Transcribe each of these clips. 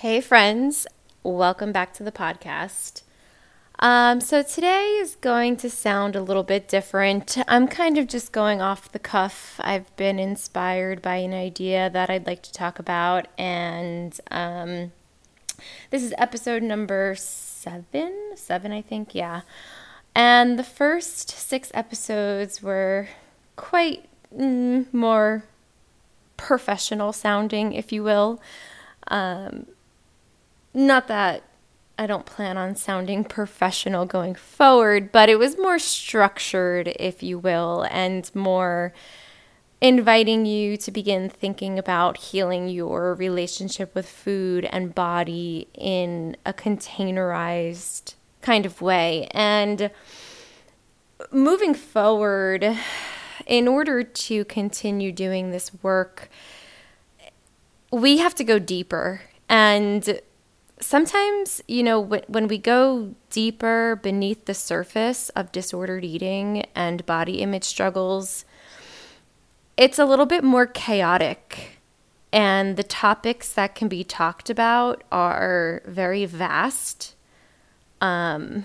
Hey, friends, welcome back to the podcast. Um, so, today is going to sound a little bit different. I'm kind of just going off the cuff. I've been inspired by an idea that I'd like to talk about, and um, this is episode number seven. Seven, I think, yeah. And the first six episodes were quite mm, more professional sounding, if you will. Um, not that I don't plan on sounding professional going forward, but it was more structured, if you will, and more inviting you to begin thinking about healing your relationship with food and body in a containerized kind of way. And moving forward, in order to continue doing this work, we have to go deeper. And sometimes, you know, when, we go deeper beneath the surface of disordered eating and body image struggles, it's a little bit more chaotic. And the topics that can be talked about are very vast. Um,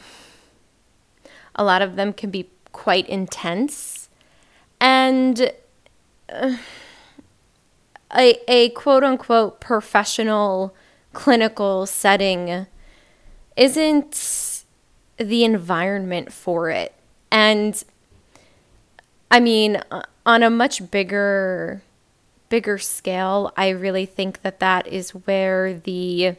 a lot of them can be quite intense. And uh, a, a quote unquote professional clinical setting isn't the environment for it. And I mean, on a much bigger bigger scale, I really think that that is where the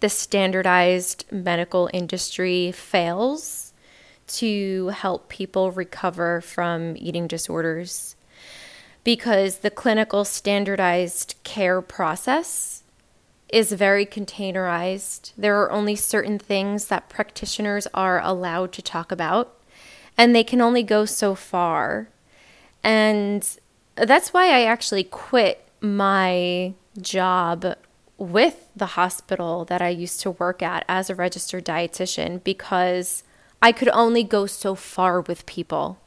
the standardized medical industry fails to help people recover from eating disorders because the clinical standardized care process is very containerized. There are only certain things that practitioners are allowed to talk about, and they can only go so far. And that's why I actually quit my job with the hospital that I used to work at as a registered dietitian because I could only go so far with people.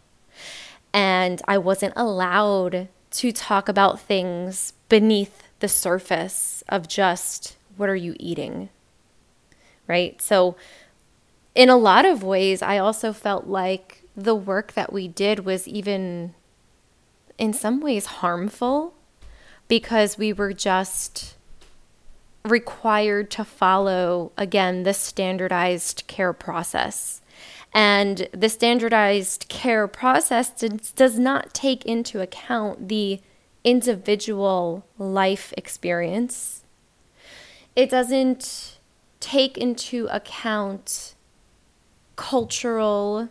And I wasn't allowed to talk about things beneath the surface of just what are you eating? Right? So, in a lot of ways, I also felt like the work that we did was even in some ways harmful because we were just required to follow, again, the standardized care process. And the standardized care process does not take into account the individual life experience. It doesn't take into account cultural,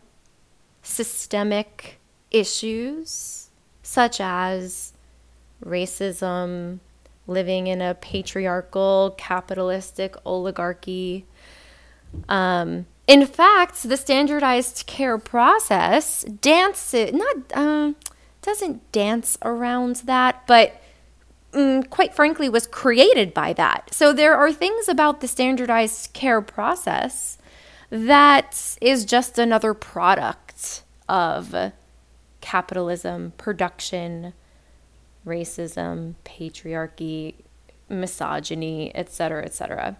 systemic issues such as racism, living in a patriarchal, capitalistic oligarchy. Um, in fact, the standardized care process dances not. Uh, doesn't dance around that, but mm, quite frankly was created by that. So there are things about the standardized care process that is just another product of capitalism, production, racism, patriarchy, misogyny, etc., etc.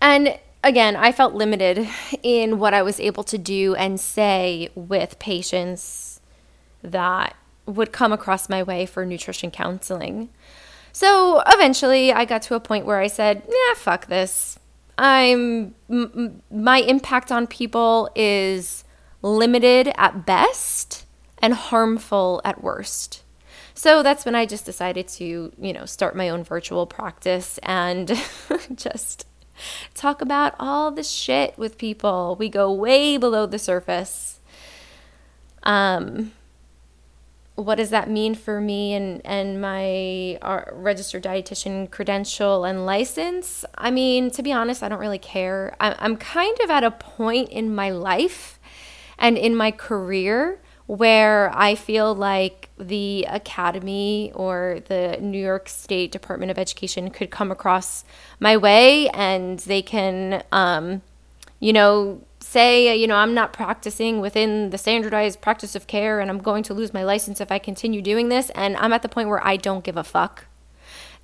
And again, I felt limited in what I was able to do and say with patients that would come across my way for nutrition counseling. So eventually I got to a point where I said, "Yeah, fuck this. I'm m- my impact on people is limited at best and harmful at worst." So that's when I just decided to, you know, start my own virtual practice and just talk about all the shit with people. We go way below the surface. Um what does that mean for me and and my uh, registered dietitian credential and license? I mean to be honest i don't really care. I'm kind of at a point in my life and in my career where i feel like the academy or the new york state department of education could come across my way and they can um, you know say, you know, I'm not practicing within the standardized practice of care and I'm going to lose my license if I continue doing this, and I'm at the point where I don't give a fuck,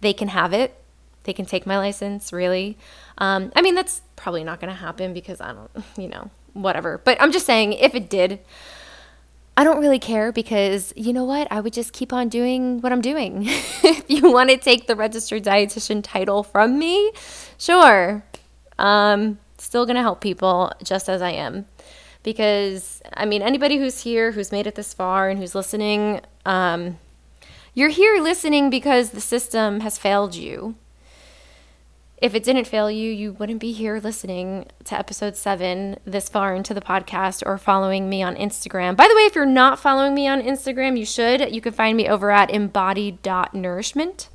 they can have it. they can take my license, really. Um, I mean, that's probably not going to happen because I don't, you know, whatever. But I'm just saying, if it did, I don't really care because you know what? I would just keep on doing what I'm doing. if you want to take the registered dietitian title from me, sure. Um, still going to help people just as I am. Because, I mean, anybody who's here, who's made it this far, and who's listening, um, you're here listening because the system has failed you if it didn't fail you, you wouldn't be here listening to episode seven this far into the podcast or following me on Instagram. By the way, if you're not following me on Instagram, you should. You can find me over at embodied.nourishment.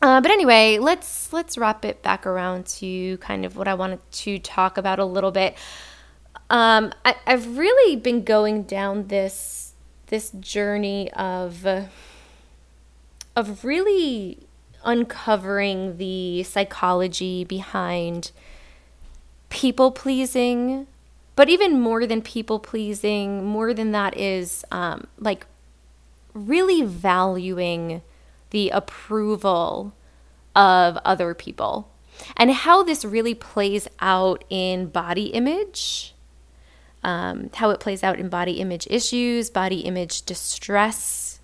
Uh, but anyway, let's let's wrap it back around to kind of what I wanted to talk about a little bit. Um, I, I've really been going down this this journey of of really uncovering the psychology behind people pleasing, but even more than people pleasing, more than that is um, like really valuing the approval of other people and how this really plays out in body image. Um, how it plays out in body image issues, body image distress,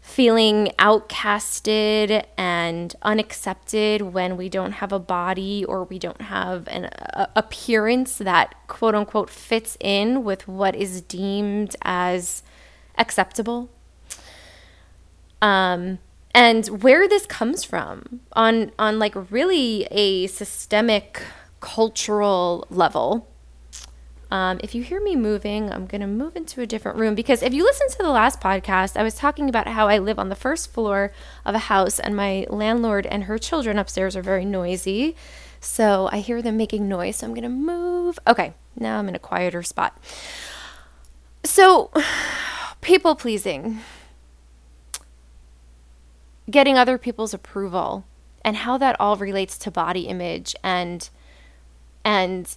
feeling outcasted and unaccepted when we don't have a body or we don't have an a, appearance that quote unquote fits in with what is deemed as acceptable. Um, and where this comes from on on like really a systemic cultural level um, if you hear me moving, I'm going to move into a different room because if you listen to the last podcast, I was talking about how I live on the first floor of a house and my landlord and her children upstairs are very noisy. So I hear them making noise. So I'm going to move. Okay, now I'm in a quieter spot. So, people pleasing, getting other people's approval, and how that all relates to body image and and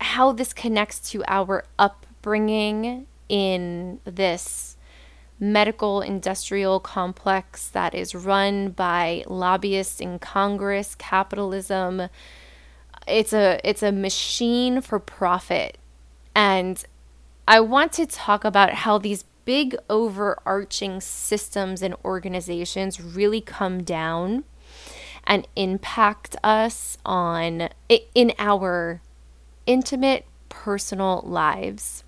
how this connects to our upbringing in this medical industrial complex that is run by lobbyists in Congress, capitalism. It's a it's a machine for profit. And I want to talk about how these big overarching systems and organizations really come down and impact us on in our intimate personal lives.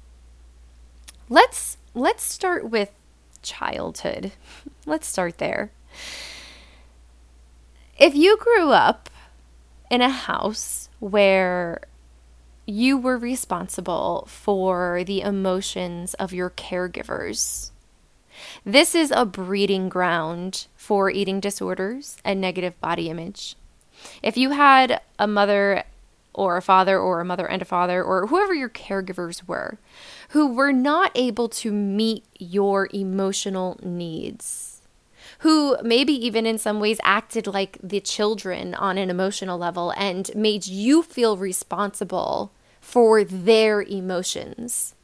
Let's let's start with childhood. Let's start there. If you grew up in a house where you were responsible for the emotions of your caregivers. This is a breeding ground for eating disorders and negative body image. If you had a mother or a father or a mother and a father or whoever your caregivers were who were not able to meet your emotional needs who maybe even in some ways acted like the children on an emotional level and made you feel responsible for their emotions.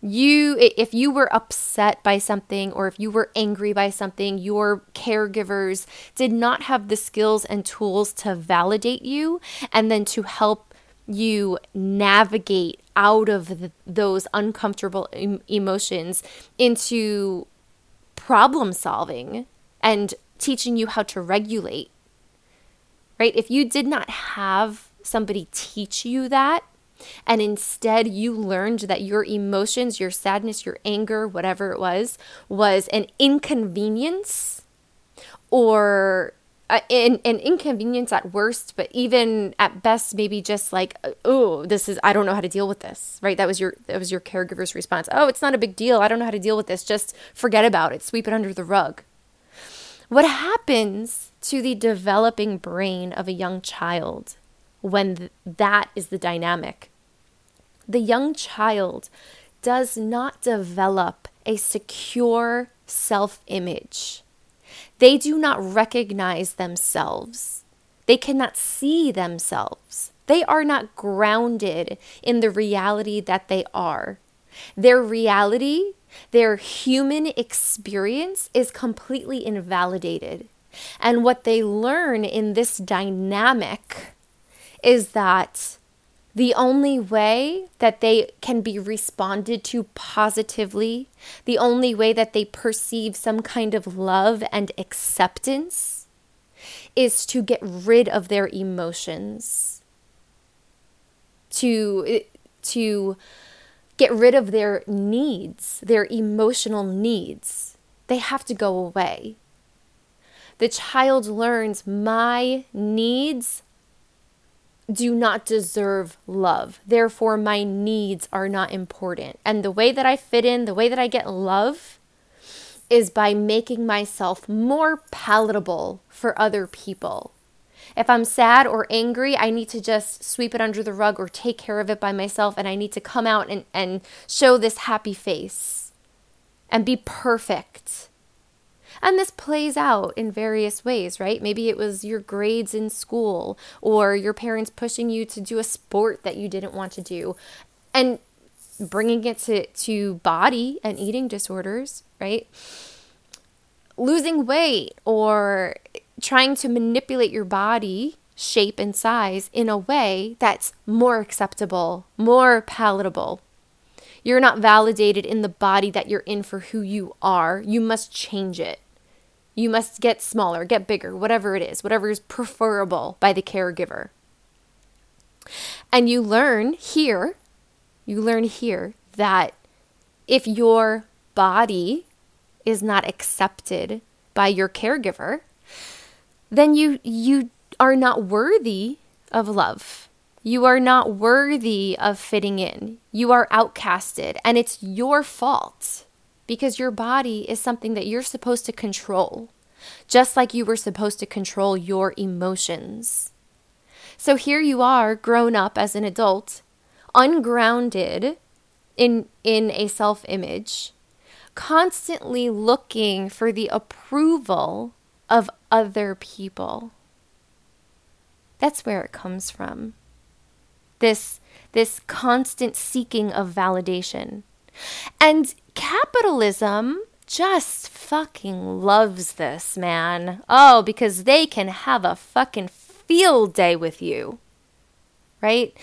You if you were upset by something or if you were angry by something your caregivers did not have the skills and tools to validate you and then to help you navigate out of the, those uncomfortable em- emotions into problem solving and teaching you how to regulate. Right? If you did not have somebody teach you that and instead you learned that your emotions, your sadness, your anger, whatever it was, was an inconvenience or uh, an, an inconvenience at worst, but even at best, maybe just like, oh, this is I don't know how to deal with this, right? That was your that was your caregiver's response. Oh, it's not a big deal. I don't know how to deal with this. Just forget about it. Sweep it under the rug. What happens to the developing brain of a young child when th- that is the dynamic? The young child does not develop a secure self image. They do not recognize themselves. They cannot see themselves. They are not grounded in the reality that they are. Their reality, their human experience is completely invalidated And what they learn in this dynamic is that the only way that they can be responded to positively, the only way that they perceive some kind of love and acceptance is to get rid of their emotions. To to get rid of their needs, their emotional needs. They have to go away. The child learns my needs do not deserve love. Therefore, my needs are not important. And the way that I fit in, the way that I get love, is by making myself more palatable for other people. If I'm sad or angry, I need to just sweep it under the rug or take care of it by myself, and I need to come out and, and show this happy face and be perfect and this plays out in various ways, right? Maybe it was your grades in school or your parents pushing you to do a sport that you didn't want to do. And bringing it to, to body and eating disorders, right? Losing weight or trying to manipulate your body shape and size in a way that's more acceptable, more palatable. You're not validated in the body that you're in for who you are. You must change it. You must get smaller, get bigger, whatever it is, whatever is preferable by the caregiver. And you learn here, you learn here that if your body is not accepted by your caregiver, then you you are not worthy of love. You are not worthy of fitting in. You are outcasted and it's your fault because your body is something that you're supposed to control, just like you were supposed to control your emotions. So here you are, grown up as an adult, ungrounded in, in a self image, constantly looking for the approval of other people. That's where it comes from. This, this constant seeking of validation. And capitalism just fucking loves this, man. Oh, because they can have a fucking field day with you. Right?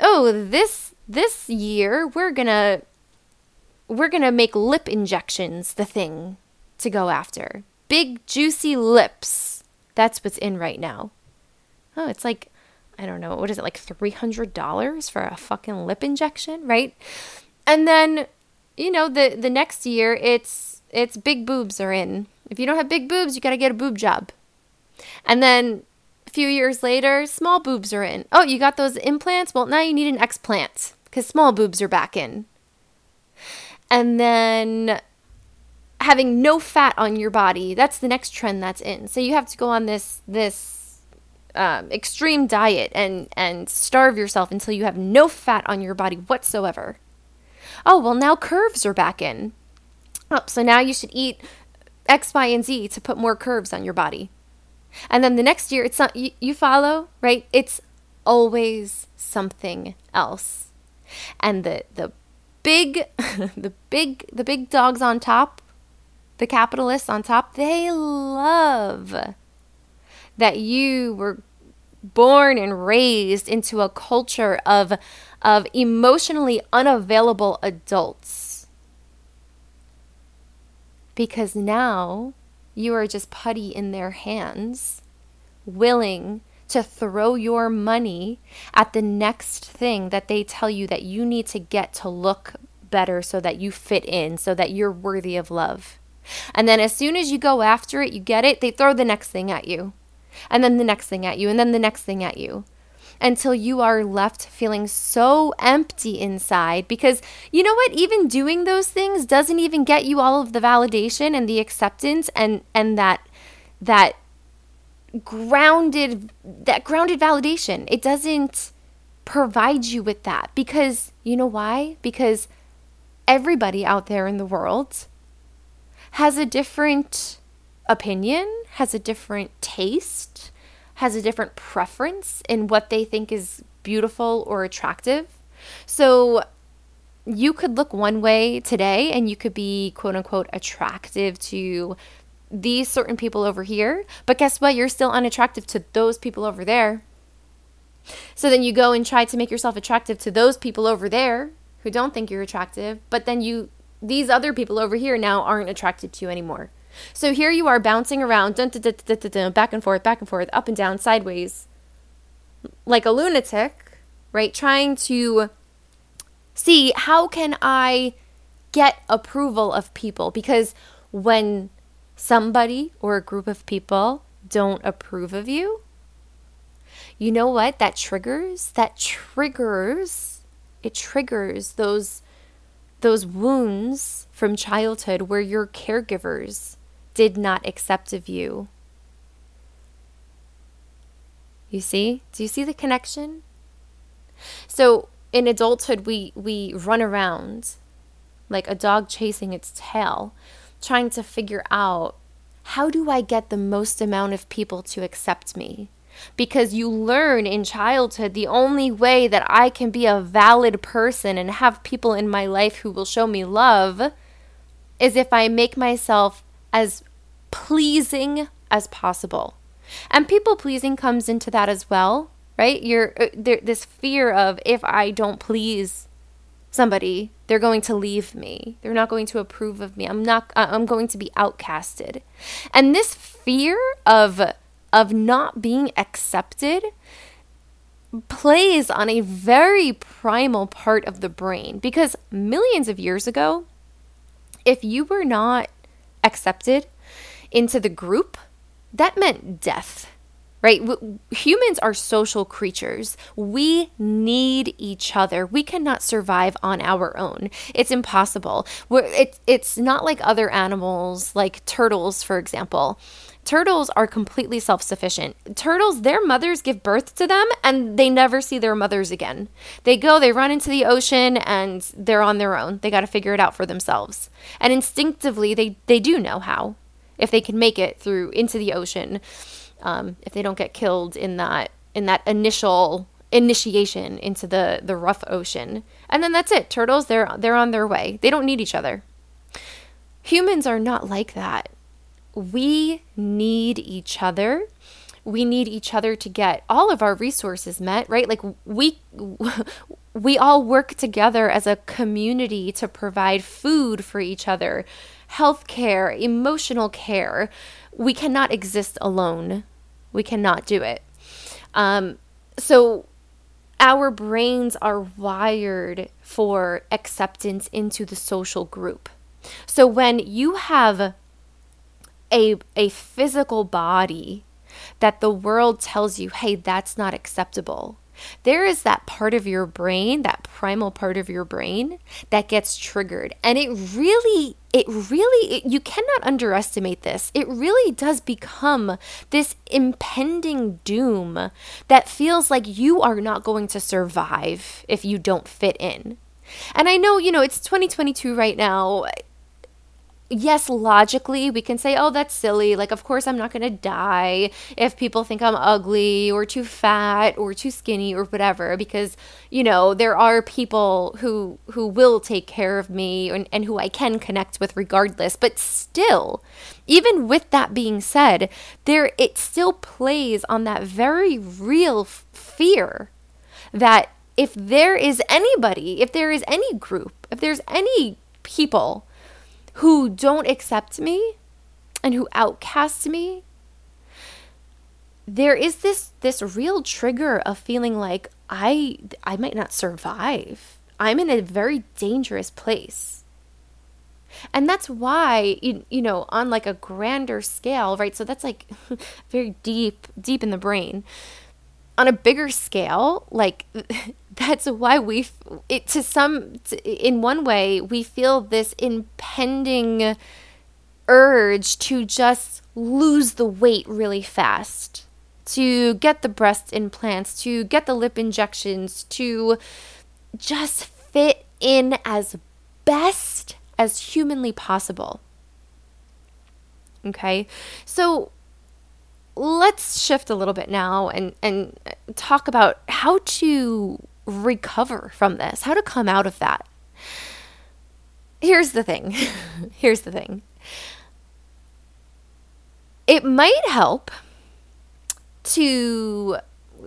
Oh, this this year we're going to we're going to make lip injections the thing to go after. Big juicy lips. That's what's in right now. Oh, it's like I don't know, what is it like $300 for a fucking lip injection, right? And then you know, the the next year it's it's big boobs are in. If you don't have big boobs, you got to get a boob job. And then a few years later, small boobs are in. Oh, you got those implants? Well, now you need an explant cuz small boobs are back in. And then having no fat on your body, that's the next trend that's in. So you have to go on this this um, extreme diet and and starve yourself until you have no fat on your body whatsoever oh, well, now curves are back in. Oh, so now you should eat X, Y, and Z to put more curves on your body. And then the next year, it's not, you, you follow, right? It's always something else. And the, the big, the big, the big dogs on top, the capitalists on top, they love that you were born and raised into a culture of of emotionally unavailable adults. Because now you are just putty in their hands, willing to throw your money at the next thing that they tell you that you need to get to look better so that you fit in, so that you're worthy of love. And then as soon as you go after it, you get it, they throw the next thing at you. And then the next thing at you, and then the next thing at you until you are left feeling so empty inside. Because you know what? Even doing those things doesn't even get you all of the validation and the acceptance and, and that, that grounded, that grounded validation. It doesn't provide you with that because you know why? Because everybody out there in the world has a different opinion, has a different taste, has a different preference in what they think is beautiful or attractive. So you could look one way today and you could be quote unquote attractive to these certain people over here, but guess what? You're still unattractive to those people over there. So then you go and try to make yourself attractive to those people over there who don't think you're attractive, but then you these other people over here now aren't attracted to you anymore. So here you are bouncing around, dun, dun, dun, back and forth, back and forth, up and down, sideways, like a lunatic, right? Trying to see how can I get approval of people because when somebody or a group of people don't approve of you, you know what? That triggers, that triggers, it triggers those those wounds from childhood where your caregivers did not accept of you. You see? Do you see the connection? So in adulthood we we run around like a dog chasing its tail, trying to figure out how do I get the most amount of people to accept me? because you learn in childhood the only way that I can be a valid person and have people in my life who will show me love is if I make myself as pleasing as possible. And people pleasing comes into that as well, right? You're uh, there, this fear of if I don't please somebody, they're going to leave me. They're not going to approve of me. I'm not uh, I'm going to be outcasted. And this fear of of not being accepted plays on a very primal part of the brain because millions of years ago, if you were not accepted into the group, that meant death right? Humans are social creatures. We need each other. We cannot survive on our own. It's impossible. It, it's not like other animals, like turtles, for example. Turtles are completely self sufficient. Turtles, their mothers give birth to them and they never see their mothers again. They go, they run into the ocean, and they're on their own. They got to figure it out for themselves. And instinctively, they, they do know how if they can make it through into the ocean um, if they don't get killed in that in that initial initiation into the the rough ocean. And then that's it. Turtles they're they're on their way. They don't need each other. Humans are not like that. We need each other. We need each other to get all of our resources met, right? Like we we all work together as a community to provide food for each other, health care, emotional care. We cannot exist alone. We cannot do it. Um, so our brains are wired for acceptance into the social group. So when you have a, a physical body that the world tells you, hey, that's not acceptable, there is that part of your brain, that primal part of your brain that gets triggered. And it really, it really, it, you cannot underestimate this. It really does become this impending doom that feels like you are not going to survive if you don't fit in. And I know, you know, it's 2022 right now yes, logically, we can say, oh, that's silly. Like, of course, I'm not going to die if people think I'm ugly or too fat or too skinny or whatever, because, you know, there are people who, who will take care of me and, and who I can connect with regardless. But still, even with that being said, there, it still plays on that very real f- fear that if there is anybody, if there is any group, if there's any people who don't accept me and who outcast me there is this this real trigger of feeling like i i might not survive. I'm in a very dangerous place. And that's why you, you know on like a grander scale right? So that's like very deep deep in the brain. On a bigger scale like that's why we it to some in one way we feel this impending urge to just lose the weight really fast to get the breast implants to get the lip injections to just fit in as best as humanly possible. Okay? So let's shift a little bit now and and uh, talk about how to recover from this, how to come out of that. Here's the thing. Here's the thing. it might help to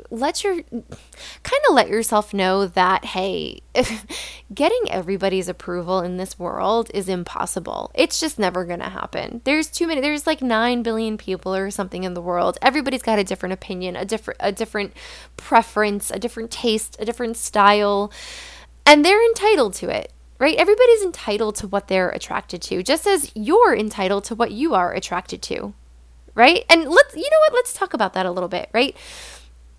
let your kind of let yourself know that hey getting everybody's approval in this world is impossible. It's just never going to happen. There's too many there's like 9 billion people or something in the world. Everybody's got a different opinion a different a different preference a different taste a different style and they're entitled to it right? Everybody's entitled to what they're attracted to just as you're entitled to what you are attracted to right? And let's you know what? Let's talk about that a little bit right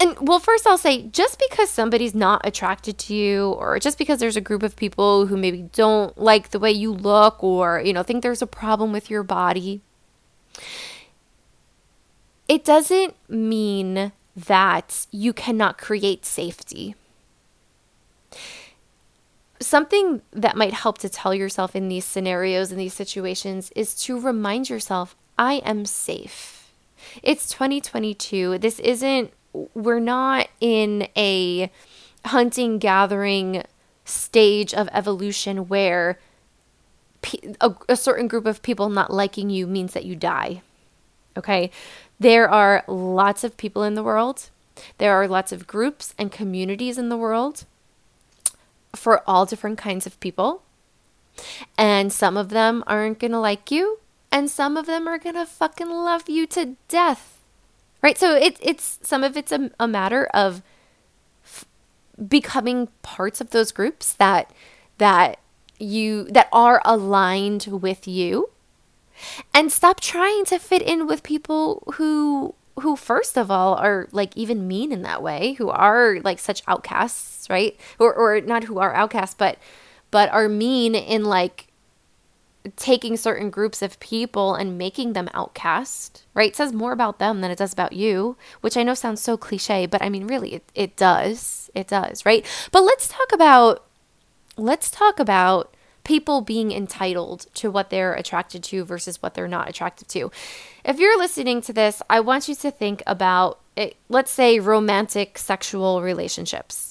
and well, first I'll say just because somebody's not attracted to you, or just because there's a group of people who maybe don't like the way you look, or, you know, think there's a problem with your body, it doesn't mean that you cannot create safety. Something that might help to tell yourself in these scenarios, in these situations, is to remind yourself, I am safe. It's 2022. This isn't we're not in a hunting gathering stage of evolution where a, certain group of people not liking you means that you die. Okay? There are lots of people in the world. There are lots of groups and communities in the world for all different kinds of people. And some of them aren't going to like you, and some of them are going to fucking love you to death right? So it, it's some of it's a, a matter of f- becoming parts of those groups that that you that are aligned with you. And stop trying to fit in with people who who first of all are like even mean in that way who are like such outcasts right? Or or not who are outcasts but but are mean in like taking certain groups of people and making them outcast, right? It says more about them than it does about you, which I know sounds so cliche, but I mean, really, it, it does. It does, right? But let's talk about, let's talk about people being entitled to what they're attracted to versus what they're not attracted to. If you're listening to this, I want you to think about, it, let's say, romantic sexual relationships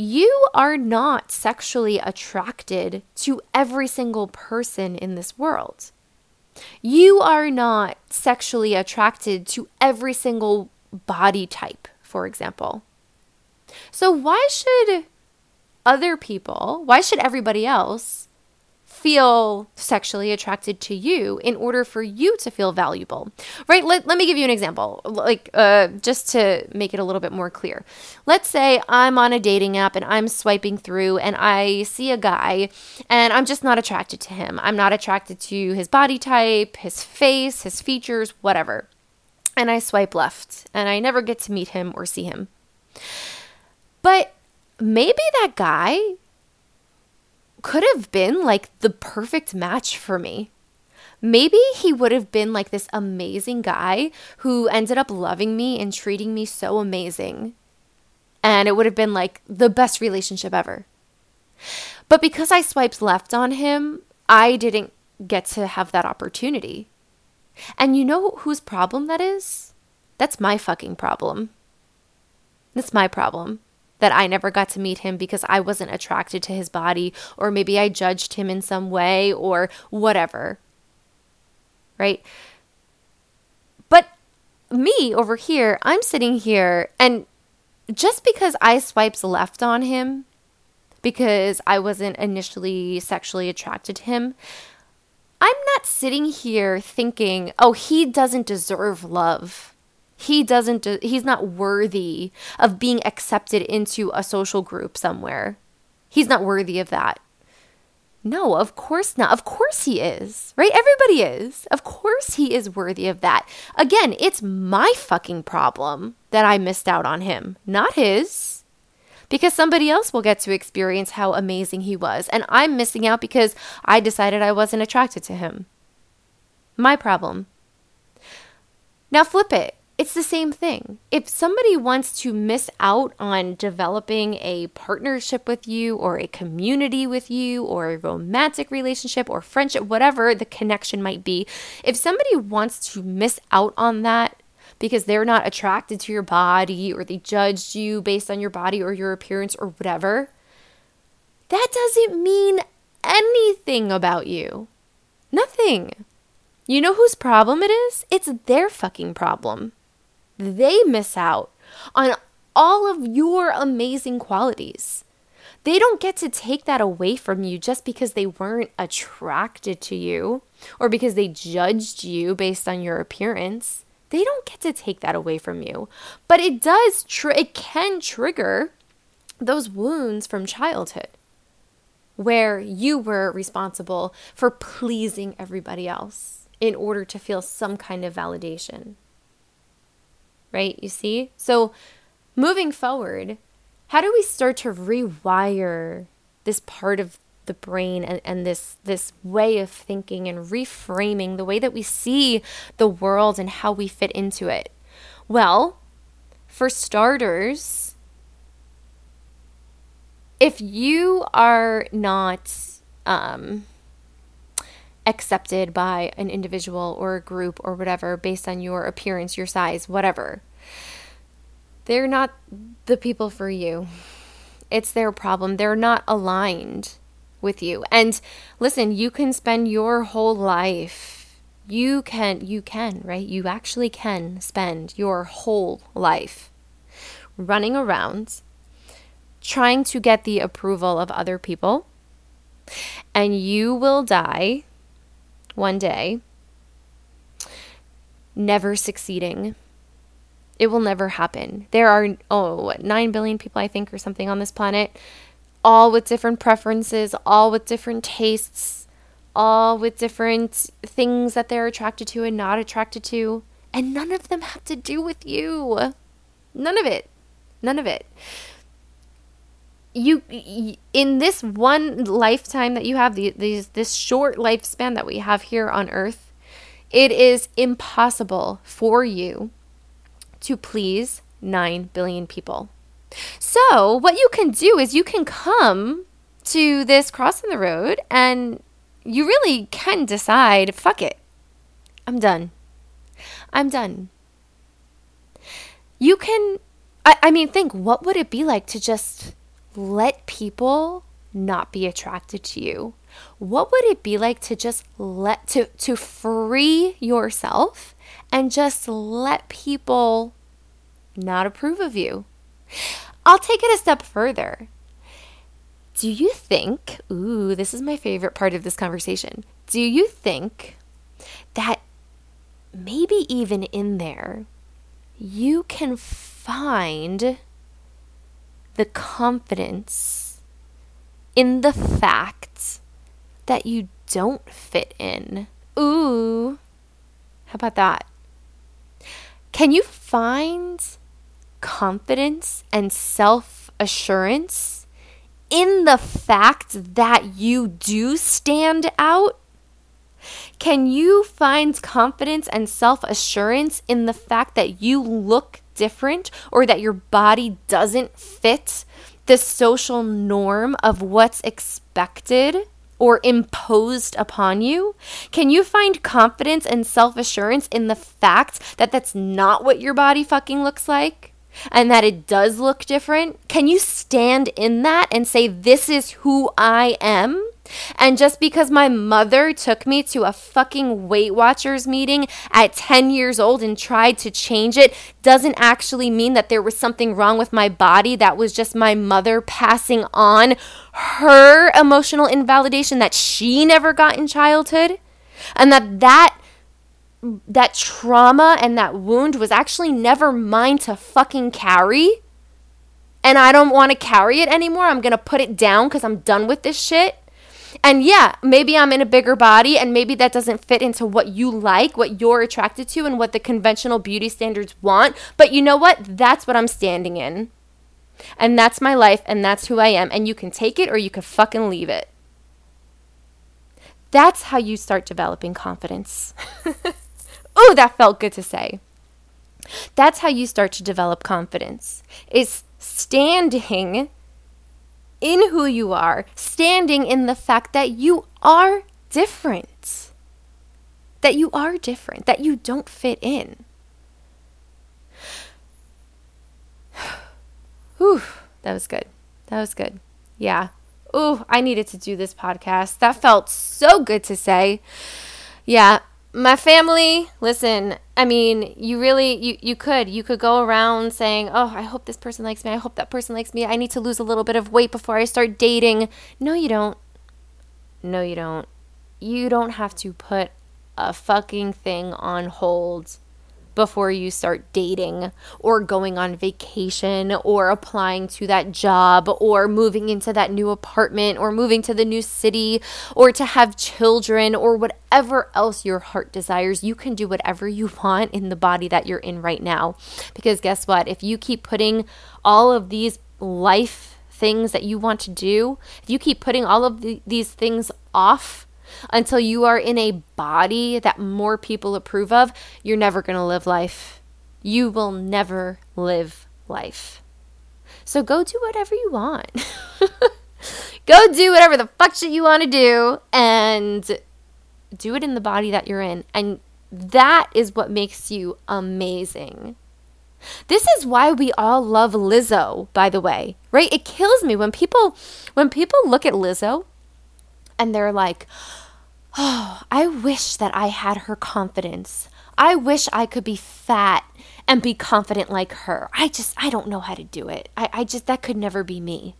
you are not sexually attracted to every single person in this world. You are not sexually attracted to every single body type, for example. So, why should other people, why should everybody else feel sexually attracted to you in order for you to feel valuable. Right? Let, let me give you an example. Like uh, just to make it a little bit more clear. Let's say i'm on a dating app and i'm swiping through and i see a guy and i'm just not attracted to him. I'm not attracted to his body type his face his features whatever. And i swipe left and i never get to meet him or see him. But maybe that guy could have been like the perfect match for me. Maybe he would have been like this amazing guy who ended up loving me and treating me so amazing. And it would have been like the best relationship ever. But because I swiped left on him, I didn't get to have that opportunity. And you know whose problem that is? That's my fucking problem. That's my problem that I never got to meet him because I wasn't attracted to his body, or maybe I judged him in some way, or whatever. Right? But me over here, I'm sitting here, and just because I swiped left on him, because I wasn't initially sexually attracted to him, I'm not sitting here thinking, oh, he doesn't deserve love he doesn't he's not worthy of being accepted into a social group somewhere. He's not worthy of that. No of course not. Of course he is right? Everybody is. Of course he is worthy of that. Again it's my fucking problem that i missed out on him not his. Because somebody else will get to experience how amazing he was and i'm missing out because i decided i wasn't attracted to him. My problem. Now flip it it's the same thing. If somebody wants to miss out on developing a partnership with you or a community with you or a romantic relationship or friendship, whatever the connection might be, if somebody wants to miss out on that because they're not attracted to your body or they judged you based on your body or your appearance or whatever, that doesn't mean anything about you. Nothing. You know whose problem it is? It's their fucking problem. They miss out on all of your amazing qualities. They don't get to take that away from you just because they weren't attracted to you or because they judged you based on your appearance. They don't get to take that away from you. But it does tr- it can trigger those wounds from childhood where you were responsible for pleasing everybody else in order to feel some kind of validation. Right? You see? So moving forward, how do we start to rewire this part of the brain and, and this this way of thinking and reframing the way that we see the world and how we fit into it? Well, for starters, if you are not um, accepted by an individual or a group or whatever based on your appearance, your size, whatever, they're not the people for you. It's their problem. They're not aligned with you. And listen, you can spend your whole life. You can, you can, right? You actually can spend your whole life running around trying to get the approval of other people. And you will die one day never succeeding it will never happen. There are, oh, what, 9 billion people, I think, or something on this planet, all with different preferences, all with different tastes, all with different things that they're attracted to and not attracted to. And none of them have to do with you. None of it. None of it. You, in this one lifetime that you have, the, these, this short lifespan that we have here on earth, it is impossible for you to please 9 billion people. So, what you can do is you can come to this crossing the road and you really can decide fuck it. I'm done. I'm done. You can, I, I mean, think what would it be like to just let people not be attracted to you? What would it be like to just let, to, to free yourself and just let people not approve of you. I'll take it a step further. Do you think, ooh, this is my favorite part of this conversation. Do you think that maybe even in there, you can find the confidence in the fact that you don't fit in? Ooh, how about that? Can you find confidence and self assurance in the fact that you do stand out? Can you find confidence and self assurance in the fact that you look different or that your body doesn't fit the social norm of what's expected? or imposed upon you? Can you find confidence and self assurance in the fact that that's not what your body fucking looks like? And that it does look different? Can you stand in that and say, This is who I am? And just because my mother took me to a fucking Weight Watchers meeting at 10 years old and tried to change it doesn't actually mean that there was something wrong with my body. That was just my mother passing on her emotional invalidation that she never got in childhood. And that that that trauma and that wound was actually never mine to fucking carry. And I don't want to carry it anymore. I'm going to put it down because I'm done with this shit. And yeah, maybe I'm in a bigger body and maybe that doesn't fit into what you like, what you're attracted to, and what the conventional beauty standards want. But you know what? That's what I'm standing in. And that's my life and that's who I am. And you can take it or you can fucking leave it. That's how you start developing confidence. oh, that felt good to say. That's how you start to develop confidence. Is standing in who you are, standing in the fact that you are different. That you are different, that you don't fit in. Whew, that was good. That was good. Yeah. Ooh, I needed to do this podcast. That felt so good to say. Yeah, my family, listen, I mean, you really you you could you could go around saying, "Oh, I hope this person likes me. I hope that person likes me. I need to lose a little bit of weight before I start dating." No, you don't. No, you don't. You don't have to put a fucking thing on hold before you start dating or going on vacation or applying to that job or moving into that new apartment or moving to the new city or to have children or whatever else your heart desires. You can do whatever you want in the body that you're in right now. Because guess what? If you keep putting all of these life things that you want to do, if you keep putting all of the, these things off, until you are in a body that more people approve of, you're never going to live life. You will never live life. So go do whatever you want. go do whatever the fuck shit you want to do and do it in the body that you're in. And that is what makes you amazing. This is why we all love Lizzo, by the way. Right? It kills me when people when people look at Lizzo and they're like, Oh, I wish that I had her confidence. I wish I could be fat and be confident like her. I just, I don't know how to do it. I, I just, that could never be me.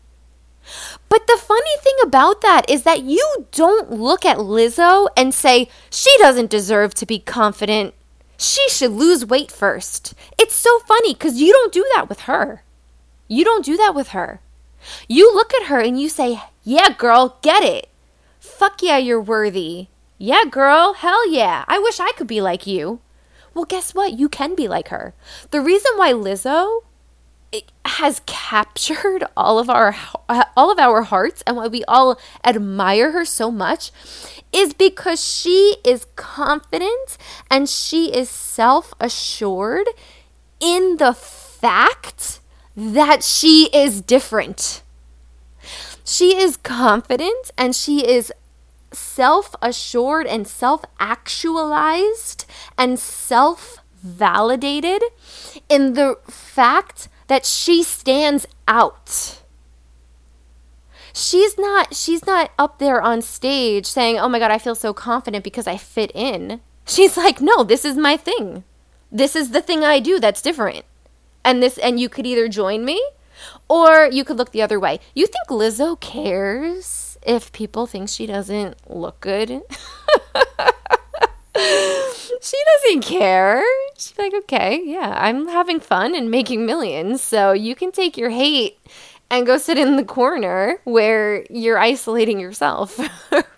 But the funny thing about that is that you don't look at Lizzo and say, she doesn't deserve to be confident. She should lose weight first. It's so funny because you don't do that with her. You don't do that with her. You look at her and you say, yeah, girl, get it. Fuck yeah, you're worthy. Yeah, girl, hell yeah. I wish I could be like you. Well, guess what? You can be like her. The reason why Lizzo has captured all of our all of our hearts and why we all admire her so much is because she is confident and she is self-assured in the fact that she is different. She is confident and she is self assured and self actualized and self validated in the fact that she stands out. She's not she's not up there on stage saying, "Oh my god, I feel so confident because I fit in." She's like, "No, this is my thing. This is the thing I do that's different." And this and you could either join me or you could look the other way. You think Lizzo cares if people think she doesn't look good? she doesn't care. She's like, okay, yeah, I'm having fun and making millions. So you can take your hate and go sit in the corner where you're isolating yourself,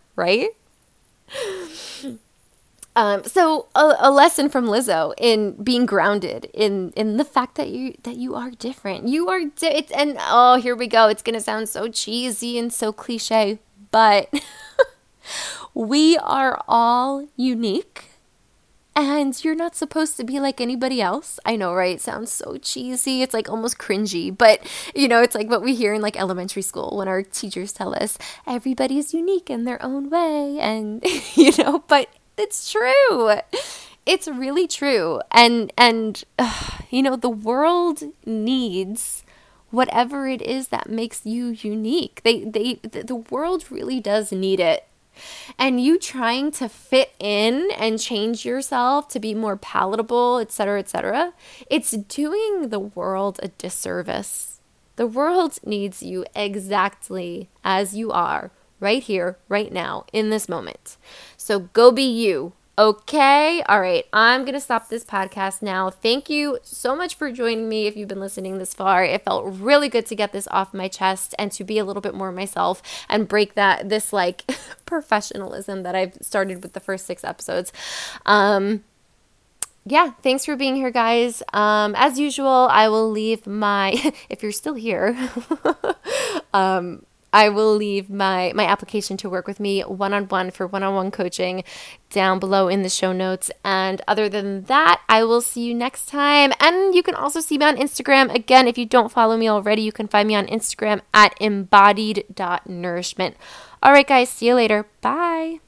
right? Um, so a, a, lesson from Lizzo in being grounded in in the fact that you that you are different. You are di- it's and oh here we go. It's gonna sound so cheesy and so cliche, but we are all unique. And you're not supposed to be like anybody else. I know, right? It sounds so cheesy. It's like almost cringy, but you know, it's like what we hear in like elementary school when our teachers tell us everybody's unique in their own way. And, you know, but it's true. It's really true. And and you know, the world needs whatever it is that makes you unique. They they the world really does need it. And you trying to fit in and change yourself to be more palatable, etc., etc., it's doing the world a disservice. The world needs you exactly as you are right here, right now, in this moment. So go be you. Okay. All right. I'm going to stop this podcast now. Thank you so much for joining me if you've been listening this far. It felt really good to get this off my chest and to be a little bit more myself and break that, this like professionalism that I've started with the first six episodes. Um, yeah, thanks for being here, guys. Um, as usual, I will leave my, if you're still here, um, I will leave my my application to work with me one on one for one on one coaching down below in the show notes. And other than that, I will see you next time. And you can also see me on Instagram. Again, if you don't follow me already, you can find me on Instagram at embodied.nourishment. All right, guys, see you later. Bye.